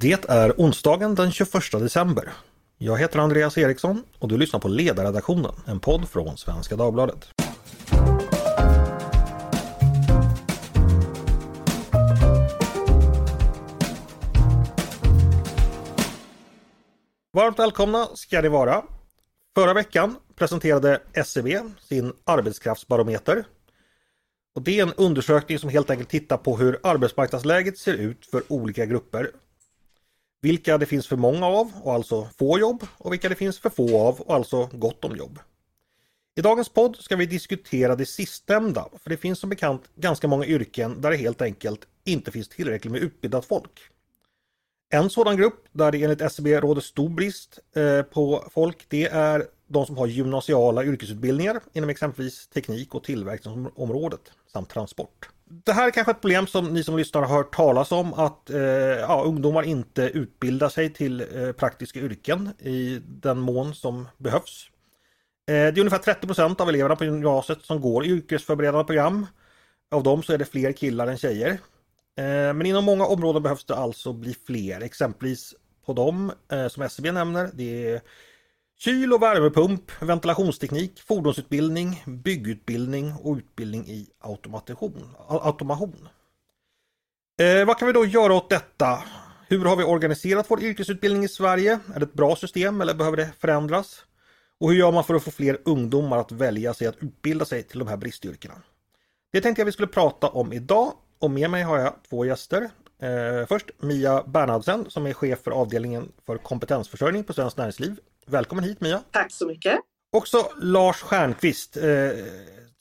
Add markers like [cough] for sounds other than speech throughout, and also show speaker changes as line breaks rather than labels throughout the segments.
Det är onsdagen den 21 december. Jag heter Andreas Eriksson och du lyssnar på Ledarredaktionen, en podd från Svenska Dagbladet. Varmt välkomna ska ni vara. Förra veckan presenterade SCB sin arbetskraftsbarometer. Och det är en undersökning som helt enkelt tittar på hur arbetsmarknadsläget ser ut för olika grupper vilka det finns för många av och alltså få jobb och vilka det finns för få av och alltså gott om jobb. I dagens podd ska vi diskutera det sistnämnda, för det finns som bekant ganska många yrken där det helt enkelt inte finns tillräckligt med utbildat folk. En sådan grupp där det enligt SCB råder stor brist eh, på folk, det är de som har gymnasiala yrkesutbildningar inom exempelvis teknik och tillverkningsområdet samt transport det här är kanske ett problem som ni som lyssnar har hört talas om att eh, ja, ungdomar inte utbildar sig till eh, praktiska yrken i den mån som behövs. Eh, det är ungefär 30% av eleverna på gymnasiet som går yrkesförberedande program. Av dem så är det fler killar än tjejer. Eh, men inom många områden behövs det alltså bli fler, exempelvis på dem eh, som SCB nämner. Det är Kyl och värmepump, ventilationsteknik, fordonsutbildning, byggutbildning och utbildning i automation. automation. Eh, vad kan vi då göra åt detta? Hur har vi organiserat vår yrkesutbildning i Sverige? Är det ett bra system eller behöver det förändras? Och hur gör man för att få fler ungdomar att välja sig att utbilda sig till de här bristyrkena? Det tänkte jag vi skulle prata om idag och med mig har jag två gäster. Eh, först Mia Bernhardsen som är chef för avdelningen för kompetensförsörjning på Svenskt Näringsliv. Välkommen hit Mia!
Tack så mycket!
Också Lars Stjernqvist eh,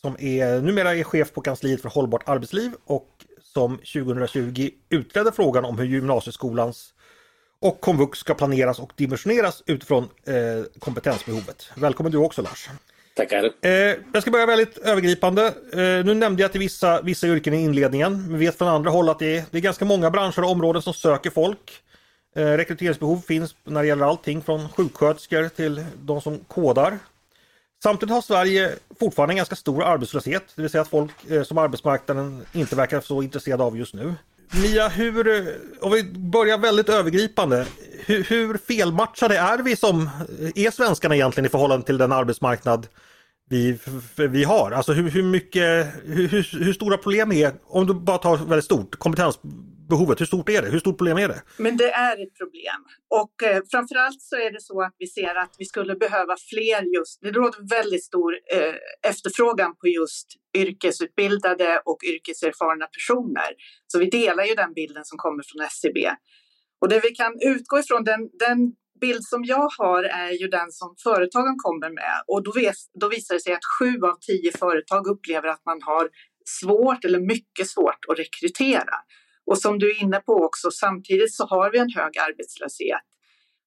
som är numera är chef på kansliet för hållbart arbetsliv och som 2020 utredde frågan om hur gymnasieskolans och komvux ska planeras och dimensioneras utifrån eh, kompetensbehovet. Välkommen du också Lars!
Tackar!
Eh, jag ska börja väldigt övergripande. Eh, nu nämnde jag till vissa, vissa yrken i inledningen. Vi vet från andra håll att det är, det är ganska många branscher och områden som söker folk. Eh, rekryteringsbehov finns när det gäller allting från sjuksköterskor till de som kodar. Samtidigt har Sverige fortfarande en ganska stor arbetslöshet, det vill säga att folk eh, som arbetsmarknaden inte verkar så intresserade av just nu. Mia, hur, eh, om vi börjar väldigt övergripande, hur, hur felmatchade är vi som eh, är svenskarna egentligen i förhållande till den arbetsmarknad vi, vi har? Alltså hur, hur mycket, hur, hur, stora problem är, om du bara tar väldigt stort, kompetens behovet? hur stort är det? Hur stort problem är det?
Men det är ett problem. Och eh, framförallt så är det så att vi ser att vi skulle behöva fler just, det råder väldigt stor eh, efterfrågan på just yrkesutbildade och yrkeserfarna personer. Så vi delar ju den bilden som kommer från SCB. Och det vi kan utgå ifrån, den, den bild som jag har är ju den som företagen kommer med och då, vis, då visar det sig att sju av tio företag upplever att man har svårt eller mycket svårt att rekrytera. Och som du är inne på också, samtidigt så har vi en hög arbetslöshet.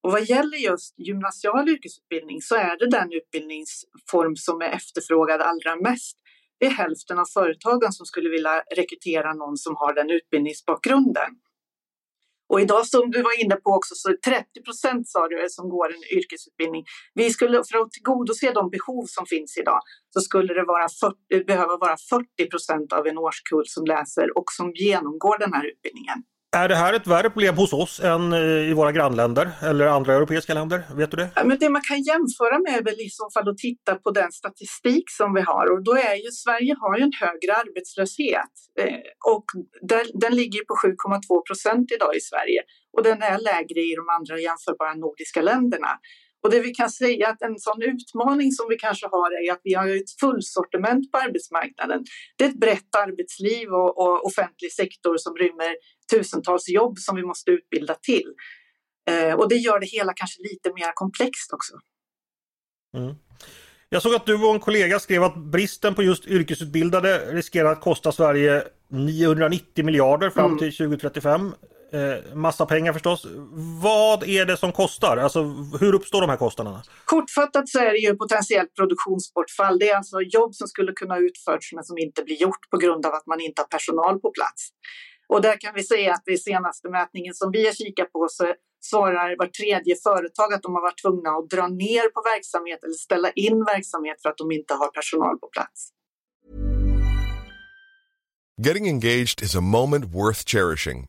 Och vad gäller just gymnasial yrkesutbildning så är det den utbildningsform som är efterfrågad allra mest. Det är hälften av företagen som skulle vilja rekrytera någon som har den utbildningsbakgrunden. Och idag som du var inne på också så 30 procent sa du som går en yrkesutbildning. Vi skulle för att tillgodose de behov som finns idag så skulle det vara 40, behöva vara 40 procent av en årskull som läser och som genomgår den här utbildningen.
Är det här ett värre problem hos oss än eh, i våra grannländer eller andra europeiska länder? Vet du det?
Ja, men det man kan jämföra med är väl i så fall att titta på den statistik som vi har och då är ju Sverige har ju en högre arbetslöshet eh, och den, den ligger på 7,2 procent idag i Sverige och den är lägre i de andra jämförbara nordiska länderna. Och det vi kan säga att en sån utmaning som vi kanske har är att vi har ett fullsortiment på arbetsmarknaden. Det är ett brett arbetsliv och, och offentlig sektor som rymmer tusentals jobb som vi måste utbilda till. Eh, och det gör det hela kanske lite mer komplext också.
Mm. Jag såg att du och en kollega skrev att bristen på just yrkesutbildade riskerar att kosta Sverige 990 miljarder fram mm. till 2035. Eh, massa pengar förstås. Vad är det som kostar? Alltså, hur uppstår de här kostnaderna?
Kortfattat så är det ju potentiellt produktionsbortfall. Det är alltså jobb som skulle kunna utförts men som inte blir gjort på grund av att man inte har personal på plats. Och där kan vi säga att i senaste mätningen som vi har kikat på så svarar var tredje företag att de har varit tvungna att dra ner på verksamhet eller ställa in verksamhet för att de inte har personal på plats.
Getting engaged is a moment worth cherishing.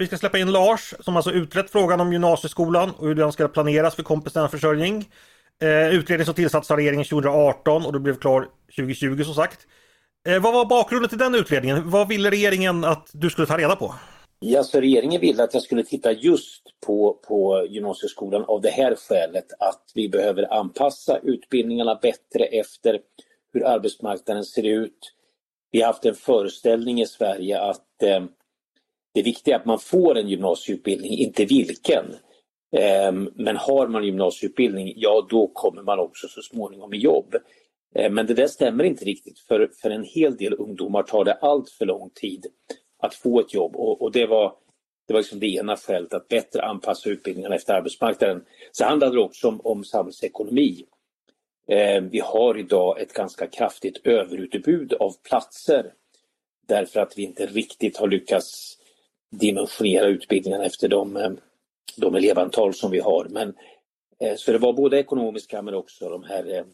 Vi ska släppa in Lars som alltså utrett frågan om gymnasieskolan och hur den ska planeras för kompetensförsörjning. Eh, utredning som tillsattes av regeringen 2018 och det blev klar 2020 som sagt. Eh, vad var bakgrunden till den utredningen? Vad ville regeringen att du skulle ta reda på?
Ja, så regeringen ville att jag skulle titta just på, på gymnasieskolan av det här skälet att vi behöver anpassa utbildningarna bättre efter hur arbetsmarknaden ser ut. Vi har haft en föreställning i Sverige att eh, det viktiga är att man får en gymnasieutbildning, inte vilken. Ehm, men har man gymnasieutbildning, ja då kommer man också så småningom i jobb. Ehm, men det där stämmer inte riktigt för, för en hel del ungdomar tar det allt för lång tid att få ett jobb och, och det var det var liksom det ena skälet, att bättre anpassa utbildningarna efter arbetsmarknaden. Så handlade det också om, om samhällsekonomi. Eh, vi har idag ett ganska kraftigt överutbud av platser därför att vi inte riktigt har lyckats dimensionera utbildningarna efter de, eh, de elevantal som vi har. Men, eh, så det var både ekonomiska men också de här eh,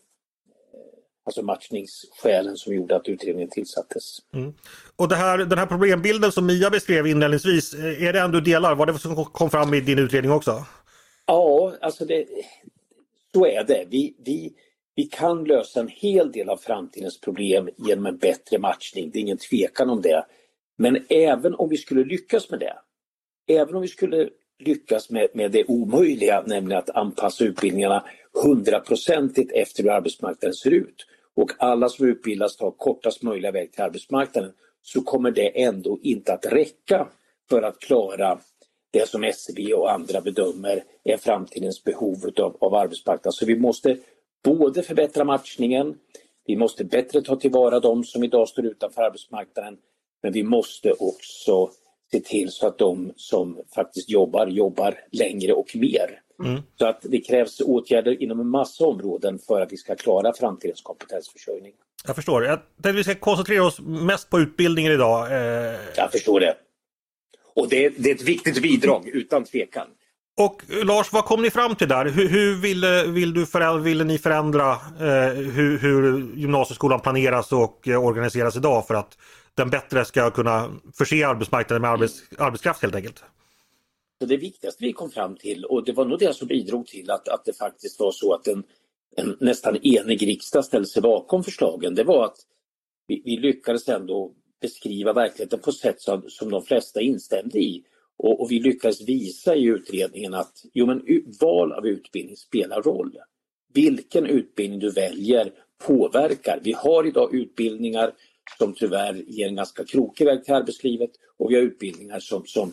alltså matchningsskälen som gjorde att utredningen tillsattes. Mm.
Och här, den här problembilden som Mia beskrev inledningsvis, är det en du delar? Var det som kom fram i din utredning också?
Ja, alltså det, så är det. Vi, vi, vi kan lösa en hel del av framtidens problem genom en bättre matchning, det är ingen tvekan om det. Men även om vi skulle lyckas med det, även om vi skulle lyckas med, med det omöjliga, nämligen att anpassa utbildningarna hundraprocentigt efter hur arbetsmarknaden ser ut, och alla som utbildas tar kortast möjliga väg till arbetsmarknaden så kommer det ändå inte att räcka för att klara det som SCB och andra bedömer är framtidens behov av, av arbetsmarknad. Så vi måste både förbättra matchningen, vi måste bättre ta tillvara de som idag står utanför arbetsmarknaden, men vi måste också se till så att de som faktiskt jobbar, jobbar längre och mer. Mm. Så att det krävs åtgärder inom en massa områden för att vi ska klara framtidens kompetensförsörjning.
Jag förstår. Jag tänkte att vi ska koncentrera oss mest på utbildningen idag. Eh...
Jag förstår det. Och det, det, är ett viktigt bidrag, utan tvekan.
Och Lars, vad kom ni fram till där? Hur, hur ville, vill du förändra, ville ni förändra eh, hur, hur gymnasieskolan planeras och eh, organiseras idag för att den bättre ska kunna förse arbetsmarknaden med arbets, arbetskraft helt enkelt?
Så det viktigaste vi kom fram till, och det var nog det som bidrog till att, att det faktiskt var så att en, en nästan enig riksdag ställde sig bakom förslagen, det var att vi, vi lyckades ändå beskriva verkligheten på ett sätt som, som de flesta instämde i. Och, och, vi lyckades visa i utredningen att jo, men, val av utbildning spelar roll. Vilken utbildning du väljer påverkar. Vi har idag utbildningar som tyvärr ger en ganska krokig väg till arbetslivet och vi har utbildningar som, som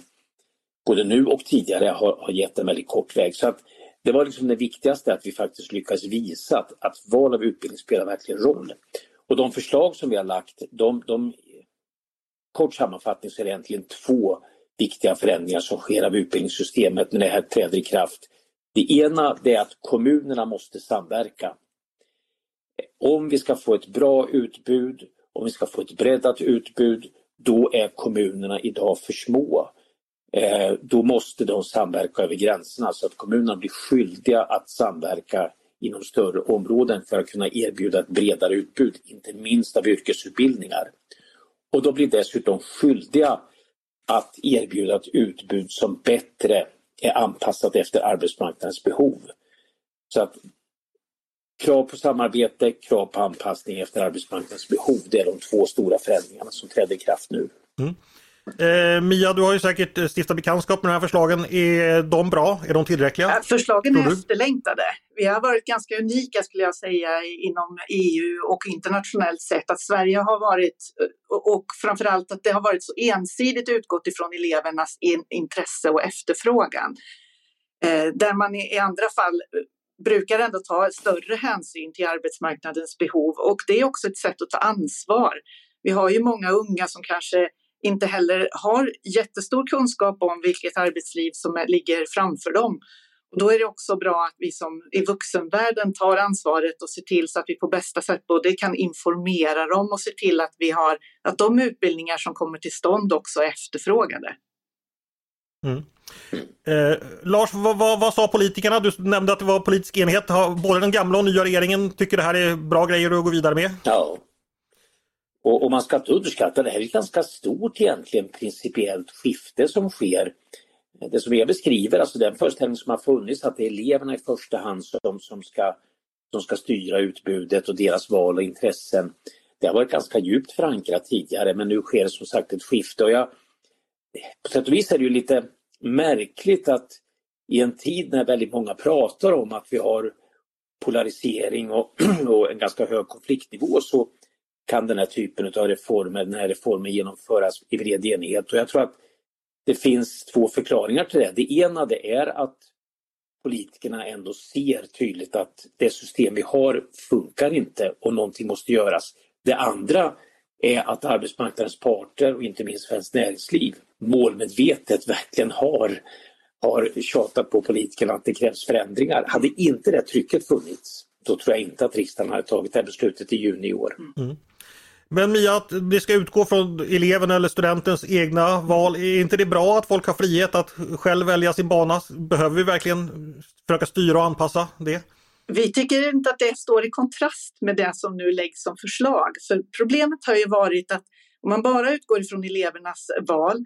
både nu och tidigare har, har gett en väldigt kort väg. Så att det var liksom det viktigaste att vi faktiskt lyckas visa att, att val av utbildning spelar verkligen roll. Och de förslag som vi har lagt, de, de kort sammanfattning så är det egentligen två viktiga förändringar som sker av utbildningssystemet när det här träder i kraft. Det ena är att kommunerna måste samverka. Om vi ska få ett bra utbud, om vi ska få ett breddat utbud, då är kommunerna idag för små. Eh, då måste de samverka över gränserna så att kommunerna blir skyldiga att samverka inom större områden för att kunna erbjuda ett bredare utbud, inte minst av yrkesutbildningar. Och de blir dessutom skyldiga att erbjuda ett utbud som bättre är anpassat efter arbetsmarknadens behov. Så att krav på samarbete, krav på anpassning efter arbetsmarknadens behov, det är de två stora förändringarna som träder i kraft nu. Mm.
Eh, Mia, du har ju säkert eh, stiftat bekantskap med de här förslagen. Är de bra? Är de tillräckliga?
förslagen är efterlängtade. Vi har varit ganska unika skulle jag säga inom EU och internationellt sett att Sverige har varit och framförallt att det har varit så ensidigt utgått ifrån elevernas in, intresse och efterfrågan. Eh, där man i, i andra fall brukar ändå ta större hänsyn till arbetsmarknadens behov och det är också ett sätt att ta ansvar. Vi har ju många unga som kanske inte heller har jättestor kunskap om vilket arbetsliv som ligger framför dem. Och då är det också bra att vi som i vuxenvärlden tar ansvaret och ser till så att vi på bästa sätt både kan informera dem och se till att vi har att de utbildningar som kommer till stånd också är efterfrågade.
Mm. Eh, Lars, vad, vad, vad, sa politikerna? Du nämnde att det var politisk enighet. Både den gamla och nya regeringen tycker det här är bra grejer att gå vidare med.
Ja. Och, och man ska inte underskatta, det här är ett ganska stort egentligen principiellt skifte som sker. Det som jag beskriver, alltså den föreställning som har funnits att det är eleverna i första hand som, som, ska, som ska styra utbudet och deras val och intressen. Det har varit ganska djupt förankrat tidigare men nu sker det som sagt ett skifte. Och jag, på sätt och vis är det ju lite märkligt att i en tid när väldigt många pratar om att vi har polarisering och, [clears throat] och en ganska hög konfliktnivå så kan den här typen av reformer, den här reformen genomföras i bred enighet. Och jag tror att det finns två förklaringar till det. Det ena det är att politikerna ändå ser tydligt att det system vi har funkar inte och någonting måste göras. Det andra är att arbetsmarknadens parter och inte minst Svenskt Näringsliv målmedvetet verkligen har, har tjatat på politikerna att det krävs förändringar. Hade inte det trycket funnits, då tror jag inte att riksdagen hade tagit det här beslutet i juni i år.
Mm. Men Mia, att det ska utgå från eleven eller studentens egna val. Är inte det bra att folk har frihet att själv välja sin bana? Behöver vi verkligen försöka styra och anpassa det?
Vi tycker inte att det står i kontrast med det som nu läggs som förslag. För problemet har ju varit att om man bara utgår ifrån elevernas val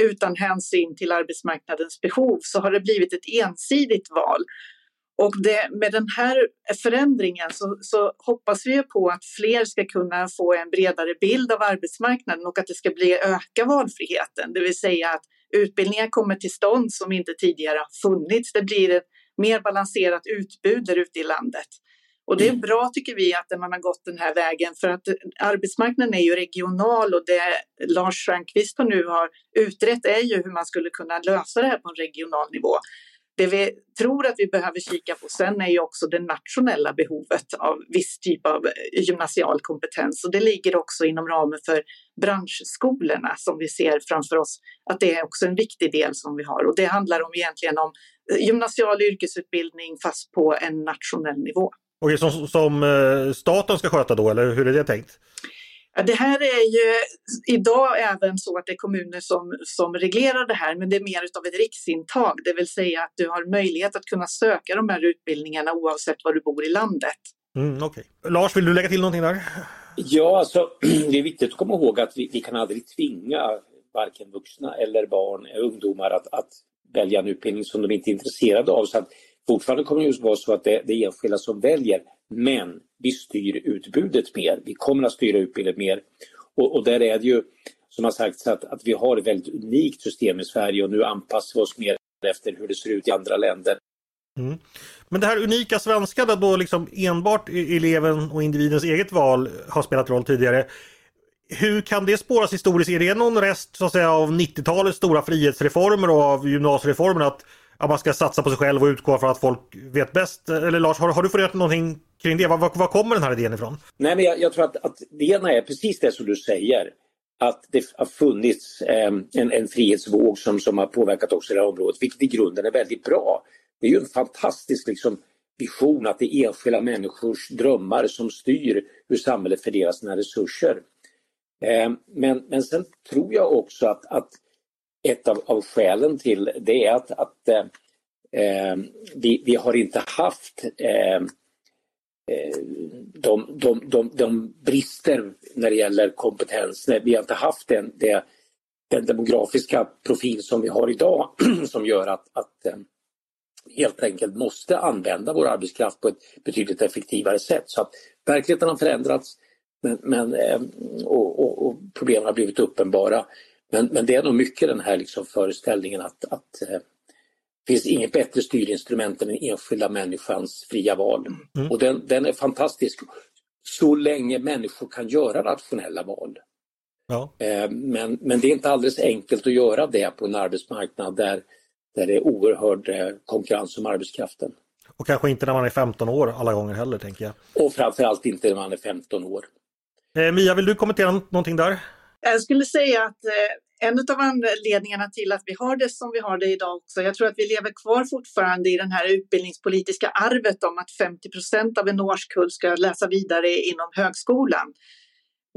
utan hänsyn till arbetsmarknadens behov så har det blivit ett ensidigt val. Och det, med den här förändringen så, så, hoppas vi på att fler ska kunna få en bredare bild av arbetsmarknaden och att det ska bli öka valfriheten, det vill säga att utbildningar kommer till stånd som inte tidigare har funnits. Det blir ett mer balanserat utbud där ute i landet. Och det är bra tycker vi att man har gått den här vägen för att arbetsmarknaden är ju regional och det Lars Stjernkvist nu har utrett är ju hur man skulle kunna lösa det här på en regional nivå. Det vi tror att vi behöver kika på sen är ju också det nationella behovet av viss typ av gymnasial kompetens och det ligger också inom ramen för branschskolorna som vi ser framför oss att det är också en viktig del som vi har och det handlar om egentligen om gymnasial yrkesutbildning fast på en nationell nivå.
Okej, som, som eh, staten ska sköta då eller hur är det tänkt?
Ja, det här är ju idag även så att det är kommuner som, som reglerar det här, men det är mer av ett riksintag, det vill säga att du har möjlighet att kunna söka de här utbildningarna oavsett var du bor i landet.
Mm, okay. Lars, vill du lägga till någonting där?
Ja, alltså, [clears throat] det är viktigt att komma ihåg att vi, vi kan aldrig tvinga varken vuxna eller barn, ungdomar att, att välja en utbildning som de inte är intresserade av. Så att fortfarande kommer det just vara så att det, det är enskilda som väljer. Men vi styr utbudet mer. Vi kommer att styra utbudet mer. Och, och där är det ju som har sagts att, att vi har ett väldigt unikt system i Sverige och nu anpassar vi oss mer efter hur det ser ut i andra länder.
Mm. Men det här unika svenska där då liksom enbart eleven och individens eget val har spelat roll tidigare. Hur kan det spåras historiskt? Är det någon rest så att säga, av 90-talets stora frihetsreformer och av gymnasiereformen att, att man ska satsa på sig själv och utgå från att folk vet bäst? Eller Lars, har, har du funderat någonting kring det? Var, var, var, kommer den här idén ifrån?
Nej, men jag, jag tror att, att det ena är precis det som du säger. Att det har funnits eh, en, en frihetsvåg som, som har påverkat också det här området, vilket i grunden är väldigt bra. Det är ju en fantastisk liksom, vision att det är enskilda människors drömmar som styr hur samhället fördelar sina resurser. Eh, men, men sen tror jag också att, att ett av, av skälen till det är att, att eh, eh vi, vi har inte haft eh, eh, de, de, de, de brister när det gäller kompetens. Vi har inte haft den, det, den demografiska profil som vi har idag [clears throat] som gör att, att eh, helt enkelt måste använda vår arbetskraft på ett betydligt effektivare sätt. Så att verkligheten har förändrats. Men, men och, och, och, problemen har blivit uppenbara. Men, men det är nog mycket den här liksom föreställningen att, att eh, det finns inget bättre styrinstrument än den enskilda människans fria val. Mm. Och den, den är fantastisk så länge människor kan göra rationella val. Ja. Eh, men, men det är inte alldeles enkelt att göra det på en arbetsmarknad där, där det är oerhörd konkurrens om arbetskraften.
Och kanske inte när man är 15 år alla gånger heller tänker jag.
Och framförallt inte när man är 15 år.
Eh, Mia, vill du kommentera någonting där?
Jag skulle säga att eh, en av anledningarna till att vi har det som vi har det idag också, jag tror att vi lever kvar fortfarande i det här utbildningspolitiska arvet om att 50 procent av en årskull ska läsa vidare inom högskolan.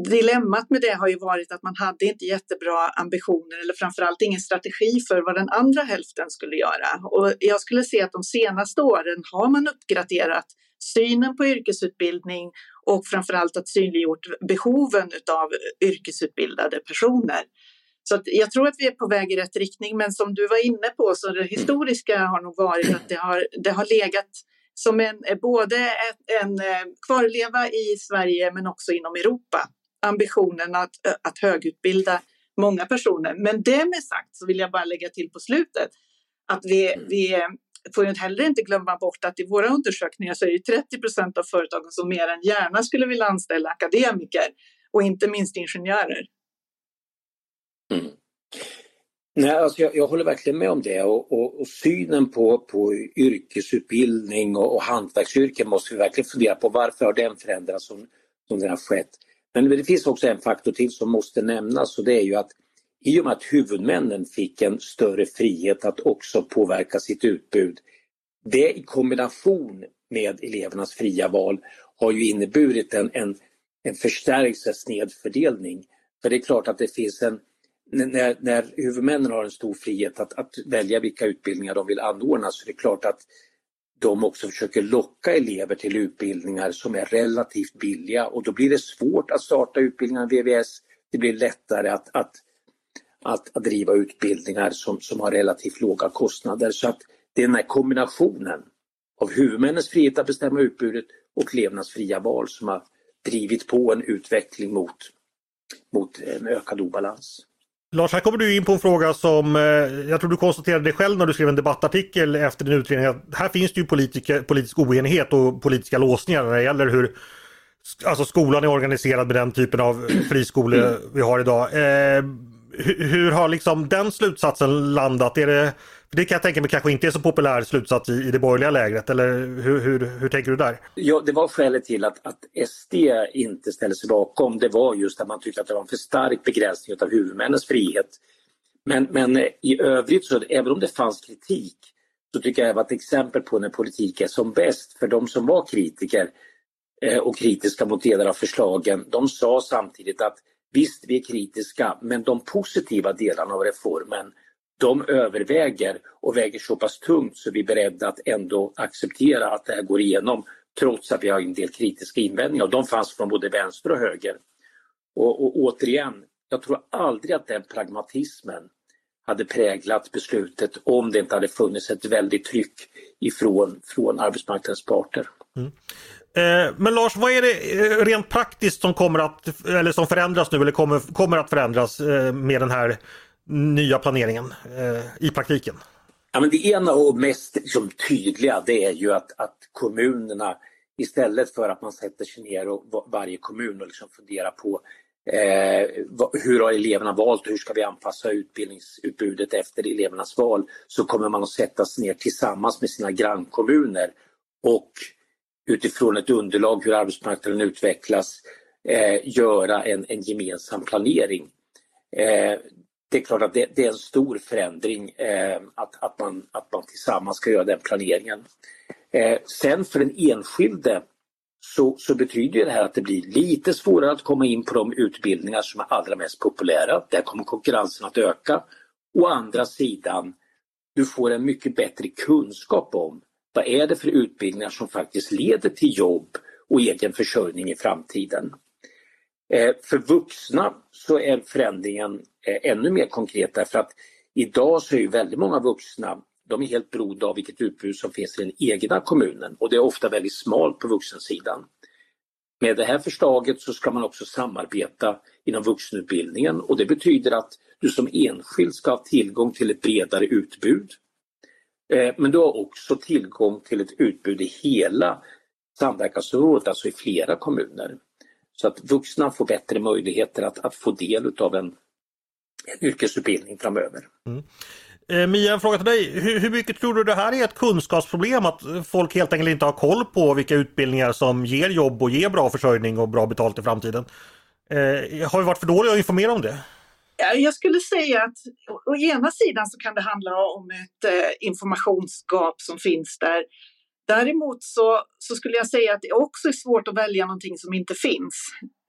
Dilemmat med det har ju varit att man hade inte jättebra ambitioner eller framförallt ingen strategi för vad den andra hälften skulle göra. Och jag skulle se att de senaste åren har man uppgraderat synen på yrkesutbildning och framförallt att synliggjort behoven av yrkesutbildade personer. Så jag tror att vi är på väg i rätt riktning, men som du var inne på så det historiska har nog varit att det har, det har legat som en, både en, en eh, kvarleva i Sverige men också inom Europa. Ambitionen att, att högutbilda många personer. Men det med sagt så vill jag bara lägga till på slutet att vi, vi får ju heller inte glömma bort att i våra undersökningar så är det 30 procent av företagen som mer än gärna skulle vilja anställa akademiker och inte minst ingenjörer.
Mm. Nej, alltså jag, jag, håller verkligen med om det och, och, och synen på, på yrkesutbildning och, och hantverksyrken måste vi verkligen fundera på. Varför har den förändrats som, som den har skett? Men det finns också en faktor till som måste nämnas och det är ju att i och med att huvudmännen fick en större frihet att också påverka sitt utbud. Det i kombination med elevernas fria val har ju inneburit en, en, en förstärkt snedfördelning. För det är klart att det finns en, när, när huvudmännen har en stor frihet att, att välja vilka utbildningar de vill anordna så är det klart att de också försöker locka elever till utbildningar som är relativt billiga och då blir det svårt att starta utbildningar i VVS. Det blir lättare att, att att, att driva utbildningar som, som har relativt låga kostnader. Så att det är den här kombinationen av huvudmännens frihet att bestämma utbudet och elevernas fria val som har drivit på en utveckling mot, mot en ökad obalans.
Lars, här kommer du in på en fråga som eh, jag tror du konstaterade det själv när du skrev en debattartikel efter din utredning. Att här finns det ju politik, politisk oenighet och politiska låsningar när det gäller hur alltså skolan är organiserad med den typen av friskolor mm. vi har idag. Eh, hur, har liksom den slutsatsen landat? Är det, det kan jag tänka mig kanske inte är så populär slutsats i, i det borgerliga lägret eller hur, hur, hur tänker du där?
Ja, det var skälet till att, att SD inte ställde sig bakom. Det var just att man tyckte att det var en för stark begränsning av huvudmännens frihet. Men, men i övrigt, så, även om det fanns kritik, så tycker jag det var ett exempel på när politik är som bäst. För de som var kritiker eh, och kritiska mot delar av förslagen, de sa samtidigt att Visst, vi är kritiska, men de positiva delarna av reformen de överväger och väger så pass tungt så vi är beredda att ändå acceptera att det här går igenom trots att vi har en del kritiska invändningar. De fanns från både vänster och höger. Och, och återigen, jag tror aldrig att den pragmatismen hade präglat beslutet om det inte hade funnits ett väldigt tryck ifrån från arbetsmarknadens parter. Mm.
Eh, men Lars, vad är det eh, rent praktiskt som kommer att, eller som förändras nu eller kommer, kommer att förändras eh, med den här nya planeringen eh, i praktiken?
Ja, men det ena och mest liksom, tydliga det är ju att, att kommunerna istället för att man sätter sig ner och varje kommun och liksom funderar på eh, hur har eleverna valt och hur ska vi anpassa utbildningsutbudet efter elevernas val så kommer man att sätta sig ner tillsammans med sina grannkommuner och utifrån ett underlag hur arbetsmarknaden utvecklas eh, göra en, en gemensam planering. Eh, det är klart att det, det, är en stor förändring eh, att, att, man, att man tillsammans ska göra den planeringen. Eh, sen för den enskilde så, så, betyder det här att det blir lite svårare att komma in på de utbildningar som är allra mest populära. Där kommer konkurrensen att öka. Å andra sidan, du får en mycket bättre kunskap om vad är det för utbildningar som faktiskt leder till jobb och egen försörjning i framtiden? Eh, för vuxna så är förändringen eh, ännu mer konkret därför att idag så är ju väldigt många vuxna de är helt beroende av vilket utbud som finns i den egna kommunen och det är ofta väldigt smalt på vuxensidan. Med det här förslaget så ska man också samarbeta inom vuxenutbildningen och det betyder att du som enskild ska ha tillgång till ett bredare utbud eh, men du har också tillgång till ett utbud i hela samverkansområdet, alltså i flera kommuner. Så att vuxna får bättre möjligheter att, att få del av en, en yrkesutbildning framöver. Mm.
Eh, Mia, en fråga till dig. Hur, hur, mycket tror du det här är ett kunskapsproblem? Att folk helt enkelt inte har koll på vilka utbildningar som ger jobb och ger bra försörjning och bra betalt i framtiden? Eh, har vi varit för dåliga att informera om det?
Jag skulle säga att å ena sidan så kan det handla om ett eh, informationsgap som finns där. Däremot så, så, skulle jag säga att det också är svårt att välja någonting som inte finns.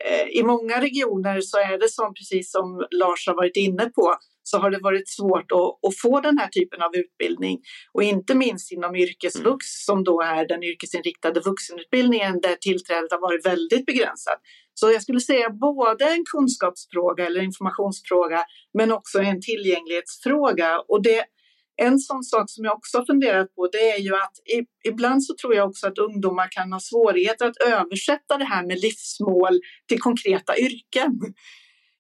Eh, I många regioner så är det som, precis som Lars har varit inne på, så har det varit svårt att, att, få den här typen av utbildning. Och inte minst inom yrkesvux som då är den yrkesinriktade vuxenutbildningen där tillträdet har varit väldigt begränsat. Så jag skulle säga både en kunskapsfråga eller informationsfråga men också en tillgänglighetsfråga. Och det, en sån sak som jag också har funderat på det är ju att ibland så tror jag också att ungdomar kan ha svårigheter att översätta det här med livsmål till konkreta yrken.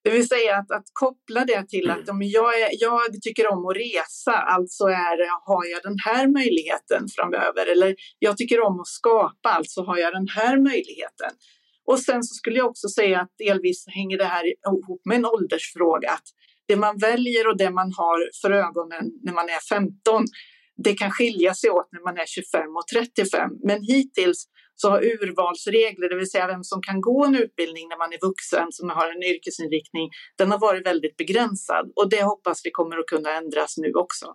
Det vill säga att, att koppla det till att om jag, är, jag tycker om att resa, alltså är, har jag den här möjligheten framöver. Eller jag tycker om att skapa, alltså har jag den här möjligheten. Och sen så skulle jag också säga att delvis hänger det här ihop med en åldersfråga. Att det man väljer och det man har för ögonen när man är 15, det kan skilja sig åt när man är 25 och 35. Men hittills så har urvalsregler, det vill säga vem som kan gå en utbildning när man är vuxen som har en yrkesinriktning, den har varit väldigt begränsad och det hoppas vi kommer att kunna ändras nu också.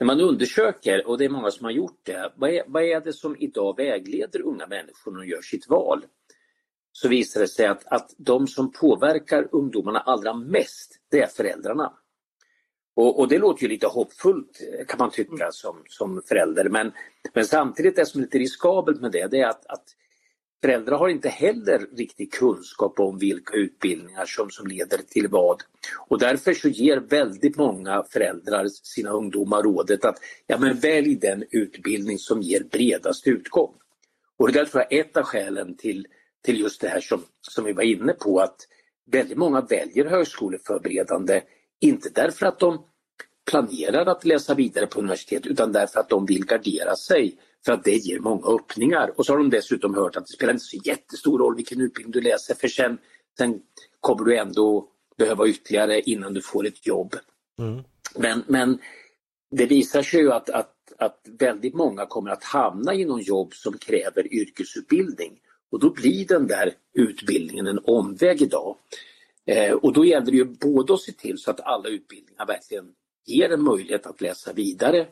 När man undersöker, och det är många som har gjort det, vad är, vad är det som idag vägleder unga människor när de gör sitt val? Så visar det sig att, att de som påverkar ungdomarna allra mest, det är föräldrarna. Och, och, det låter ju lite hoppfullt kan man tycka mm. som, som förälder men, men samtidigt det som är lite riskabelt med det, det är att, att föräldrar har inte heller riktig kunskap om vilka utbildningar som, som leder till vad. Och därför så ger väldigt många föräldrar sina ungdomar rådet att ja, men välj den utbildning som ger bredast utgång. Och det där tror jag är ett av skälen till, till just det här som, som vi var inne på att väldigt många väljer högskoleförberedande inte därför att de planerar att läsa vidare på universitet utan därför att de vill gardera sig för att det ger många öppningar. Och så har de dessutom hört att det spelar inte så jättestor roll vilken utbildning du läser för sen, sen kommer du ändå behöva ytterligare innan du får ett jobb. Mm. Men, men det visar sig ju att, att, att väldigt många kommer att hamna i någon jobb som kräver yrkesutbildning. Och då blir den där utbildningen en omväg idag. Eh, och då gäller det ju både att se till så att alla utbildningar verkligen ger en möjlighet att läsa vidare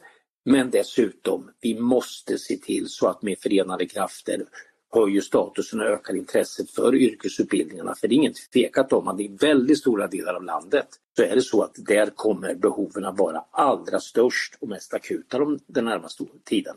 men dessutom, vi måste se till så att med förenade krafter höjer statusen och ökar intresset för yrkesutbildningarna. För det är inget tvekat om att i väldigt stora delar av landet så är det så att där kommer behoven att vara allra störst och mest akuta den närmaste tiden.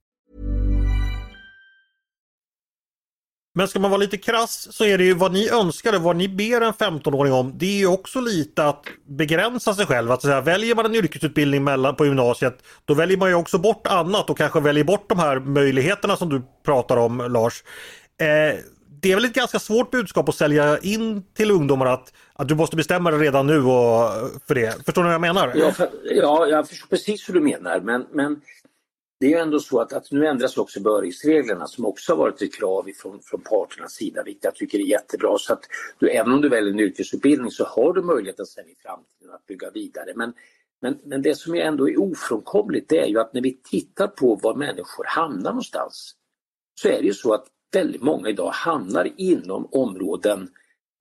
Men ska man vara lite krass så är det ju vad ni önskar och vad ni ber en 15-åring om. Det är ju också lite att begränsa sig själv. Att säga, väljer man en yrkesutbildning mellan, på gymnasiet då väljer man ju också bort annat och kanske väljer bort de här möjligheterna som du pratar om Lars. Eh, det är väl ett ganska svårt budskap att sälja in till ungdomar att, att du måste bestämma dig redan nu och, för det. Förstår du vad jag menar?
Ja, för, ja jag förstår precis hur du menar men, men det är ju ändå så att, att nu ändras också behörighetsreglerna som också har varit ett krav från, från parternas sida, vilket jag tycker är jättebra. Så att du, även om du väljer en yrkesutbildning så har du möjlighet att sen i framtiden att bygga vidare. Men, men, men det som ändå är ofrånkomligt det är ju att när vi tittar på var människor hamnar någonstans så är det ju så att väldigt många idag hamnar inom områden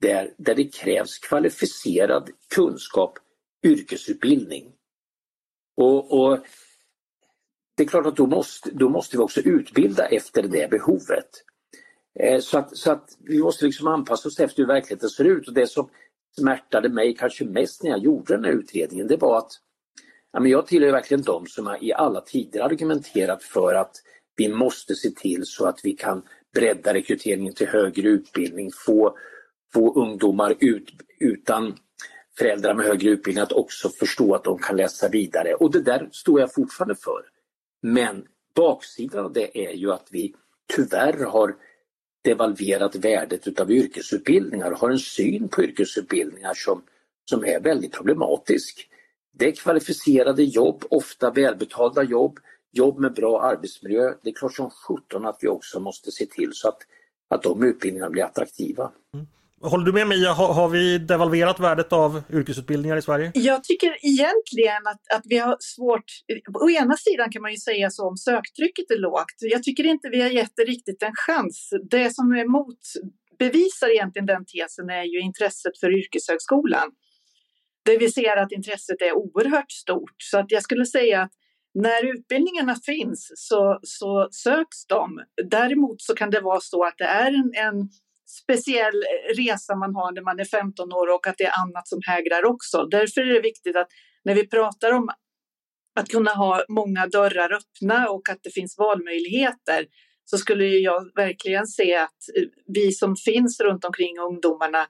där, där det krävs kvalificerad kunskap, yrkesutbildning. Och, och det är klart att då måste, då måste vi också utbilda efter det behovet. Eh, så att, så att vi måste liksom anpassa oss efter hur verkligheten ser ut och det som smärtade mig kanske mest när jag gjorde den här utredningen det var att ja, men jag tillhör verkligen de som i alla tider argumenterat för att vi måste se till så att vi kan bredda rekryteringen till högre utbildning, få, få ungdomar ut, utan föräldrar med högre utbildning att också förstå att de kan läsa vidare och det där står jag fortfarande för. Men baksidan av det är ju att vi tyvärr har devalverat värdet utav yrkesutbildningar och har en syn på yrkesutbildningar som, som är väldigt problematisk. Det är kvalificerade jobb, ofta välbetalda jobb, jobb med bra arbetsmiljö. Det är klart som sjutton att vi också måste se till så att, att de utbildningarna blir attraktiva.
Mm. Håller du med Mia, har, har, vi devalverat värdet av yrkesutbildningar i Sverige?
Jag tycker egentligen att, att vi har svårt, å ena sidan kan man ju säga så om söktrycket är lågt. Jag tycker inte vi har gett det riktigt en chans. Det som är motbevisar egentligen den tesen är ju intresset för yrkeshögskolan. Där vi ser att intresset är oerhört stort. Så att jag skulle säga att när utbildningarna finns så, så söks de. Däremot så kan det vara så att det är en, en speciell resa man har när man är 15 år och att det är annat som hägrar också. Därför är det viktigt att när vi pratar om att kunna ha många dörrar öppna och att det finns valmöjligheter så skulle jag verkligen se att eh, vi som finns runt omkring ungdomarna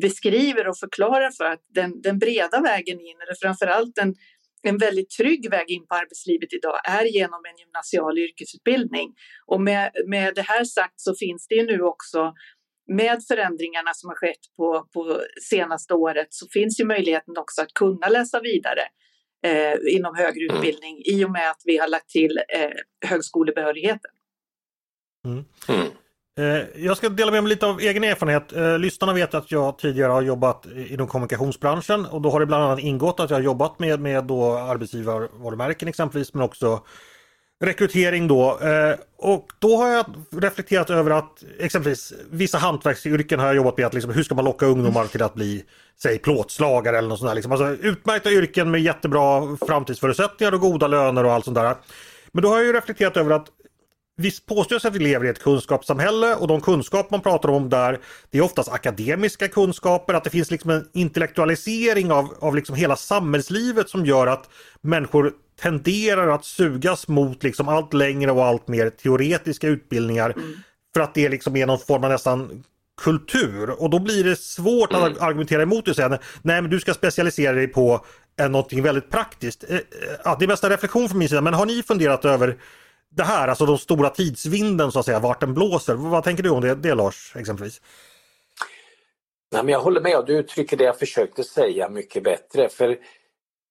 beskriver och förklarar för att den, den breda vägen in, eller framförallt en, en väldigt trygg väg in på arbetslivet idag är genom en gymnasial yrkesutbildning. Och med, med det här sagt så finns det ju nu också med förändringarna som har skett på, på senaste året så finns ju möjligheten också att kunna läsa vidare eh, inom högre mm. utbildning mm. i och med att vi har lagt till eh, högskolebehörigheten.
Mm. Mm. Eh, jag ska dela med mig lite av egen erfarenhet. Eh, lyssnarna vet att jag tidigare har jobbat inom kommunikationsbranschen och då har det bland annat ingått att jag har jobbat med, med då arbetsgivarvarumärken exempelvis men också rekrytering då. Eh, och då har jag reflekterat över att exempelvis vissa hantverksyrken har jag jobbat med. Att liksom, hur ska man locka ungdomar till att bli säg plåtslagare eller något sånt där. Liksom. Alltså, utmärkta yrken med jättebra framtidsförutsättningar och goda löner och allt sånt där. Men då har jag ju reflekterat över att Visst påstås att vi lever i ett kunskapssamhälle och de kunskap man pratar om där det är oftast akademiska kunskaper, att det finns liksom en intellektualisering av, av liksom hela samhällslivet som gör att människor tenderar att sugas mot liksom allt längre och allt mer teoretiska utbildningar. Mm. För att det liksom är någon form av nästan kultur och då blir det svårt mm. att argumentera emot det och säga nej men du ska specialisera dig på någonting väldigt praktiskt. Eh, eh, ja, det är mest en reflektion från min sida men har ni funderat över det här, alltså de stora tidsvinden så att säga, vart den blåser. Vad tänker du om det, det Lars exempelvis?
Nej, men jag håller med och du uttrycker det jag försökte säga mycket bättre. För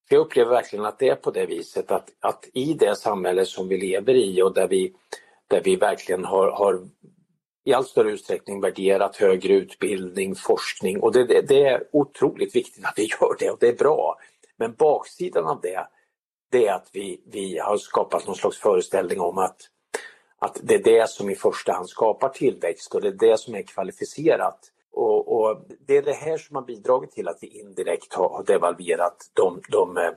jag upplever verkligen att det är på det viset att, att i det samhälle som vi lever i och där vi, där vi verkligen har, har i allt större utsträckning värderat högre utbildning, forskning och det, det, det, är otroligt viktigt att vi gör det och det är bra. Men baksidan av det, det är att vi, vi har skapat någon slags föreställning om att, att det är det som i första hand skapar tillväxt och det är det som är kvalificerat. Och, och, det är det här som har bidragit till att vi indirekt har, har devalverat de, de eh,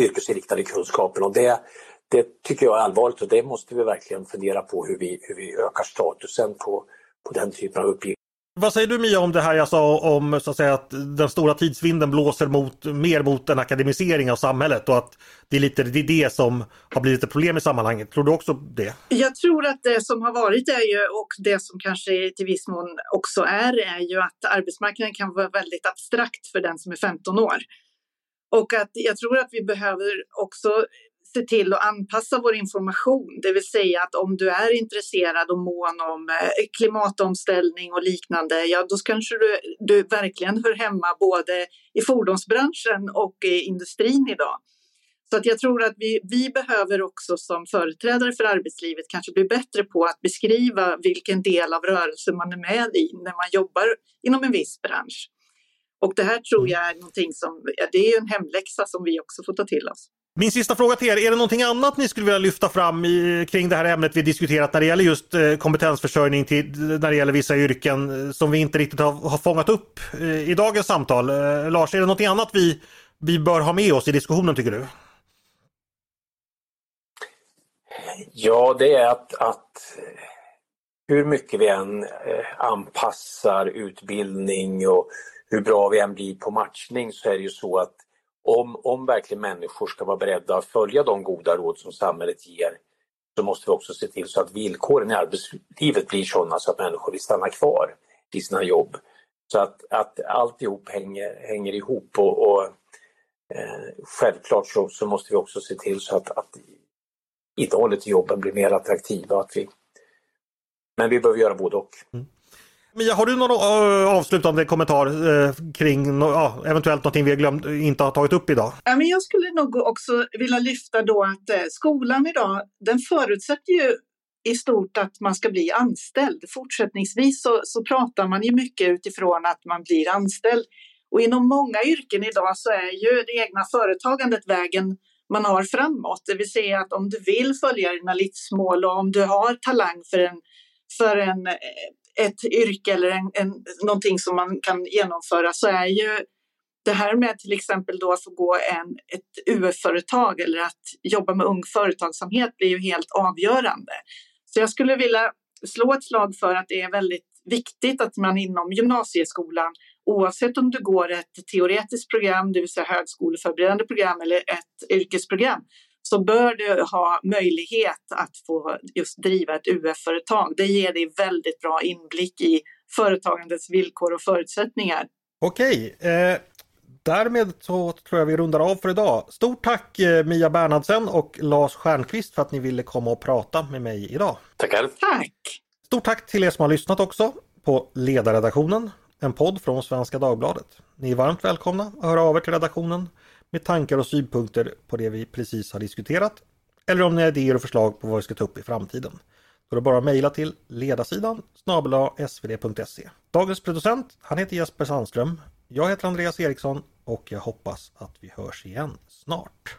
yrkesinriktade kunskaperna. Och det, det tycker jag är allvarligt och det måste vi verkligen fundera på hur vi, hur vi ökar statusen på, på den typen av uppgifter.
Vad säger du Mia om det här jag sa om så att, säga, att den stora tidsvinden blåser mot, mer mot en akademisering av samhället och att det är lite det, är det som har blivit ett problem i sammanhanget. Tror du också det?
Jag tror att det som har varit är ju, och det som kanske till viss mån också är, är ju att arbetsmarknaden kan vara väldigt abstrakt för den som är 15 år. Och att jag tror att vi behöver också se till att anpassa vår information. Det vill säga att om du är intresserad och mån om eh, klimatomställning och liknande, ja då kanske du, du verkligen hör hemma både i fordonsbranschen och i industrin idag. Så att jag tror att vi, vi behöver också som företrädare för arbetslivet kanske bli bättre på att beskriva vilken del av rörelsen man är med i när man jobbar inom en viss bransch. Och det här tror jag är någonting som, det är en hemläxa som vi också får ta till oss.
Min sista fråga till er, är det någonting annat ni skulle vilja lyfta fram i, kring det här ämnet vi diskuterat när det gäller just eh, kompetensförsörjning till, när det gäller vissa yrken eh, som vi inte riktigt har, har fångat upp eh, i dagens samtal? Lars, är det någonting annat vi, vi bör ha med oss i diskussionen tycker du?
Ja, det är att, att hur mycket vi än anpassar utbildning och hur bra vi än blir på matchning så är det ju så att om, om verkligen människor ska vara beredda att följa de goda råd som samhället ger så måste vi också se till så att villkoren i arbetslivet blir sådana så att människor vill stanna kvar i sina jobb. Så att, att alltihop hänger, hänger ihop och, och eh, självklart så, så, måste vi också se till så att, att innehållet i jobben blir mer attraktiva. Att vi, Men vi behöver göra både och. Mm.
Mia, har du någon eh, avslutande kommentar eh, kring ja, eventuellt någonting vi glömt, inte har tagit upp idag?
Ja, men jag skulle nog också vilja lyfta då att eh, skolan idag, den förutsätter ju i stort att man ska bli anställd. Fortsättningsvis så, så pratar man ju mycket utifrån att man blir anställd. Och inom många yrken idag så är ju det egna företagandet vägen man har framåt. Det vill säga att om du vill följa dina livsmål och om du har talang för, en, för en, ett yrke eller en, en, någonting som man kan genomföra så är ju det här med till exempel då att få gå en, ett UF-företag eller att jobba med ung företagsamhet blir ju helt avgörande. Så jag skulle vilja slå ett slag för att det är väldigt viktigt att man inom gymnasieskolan, oavsett om du går ett teoretiskt program, det vill säga högskoleförberedande program eller ett yrkesprogram, så bör du ha möjlighet att få just driva ett UF-företag. Det ger dig väldigt bra inblick i företagandets villkor och förutsättningar.
Okej, eh, därmed så tror jag vi rundar av för idag. Stort tack eh, Mia Bernhardsen och Lars Stjernqvist för att ni ville komma och prata med mig idag.
Tackar!
Tack!
Stort tack till er som har lyssnat också på Ledarredaktionen, en podd från Svenska Dagbladet. Ni är varmt välkomna att höra av er till redaktionen med tankar och synpunkter på det vi precis har diskuterat eller om ni har idéer och förslag på vad vi ska ta upp i framtiden. Då är det bara att mejla till ledarsidan snabel svd.se. Dagens producent, han heter Jesper Sandström. Jag heter Andreas Eriksson och jag hoppas att vi hörs igen snart.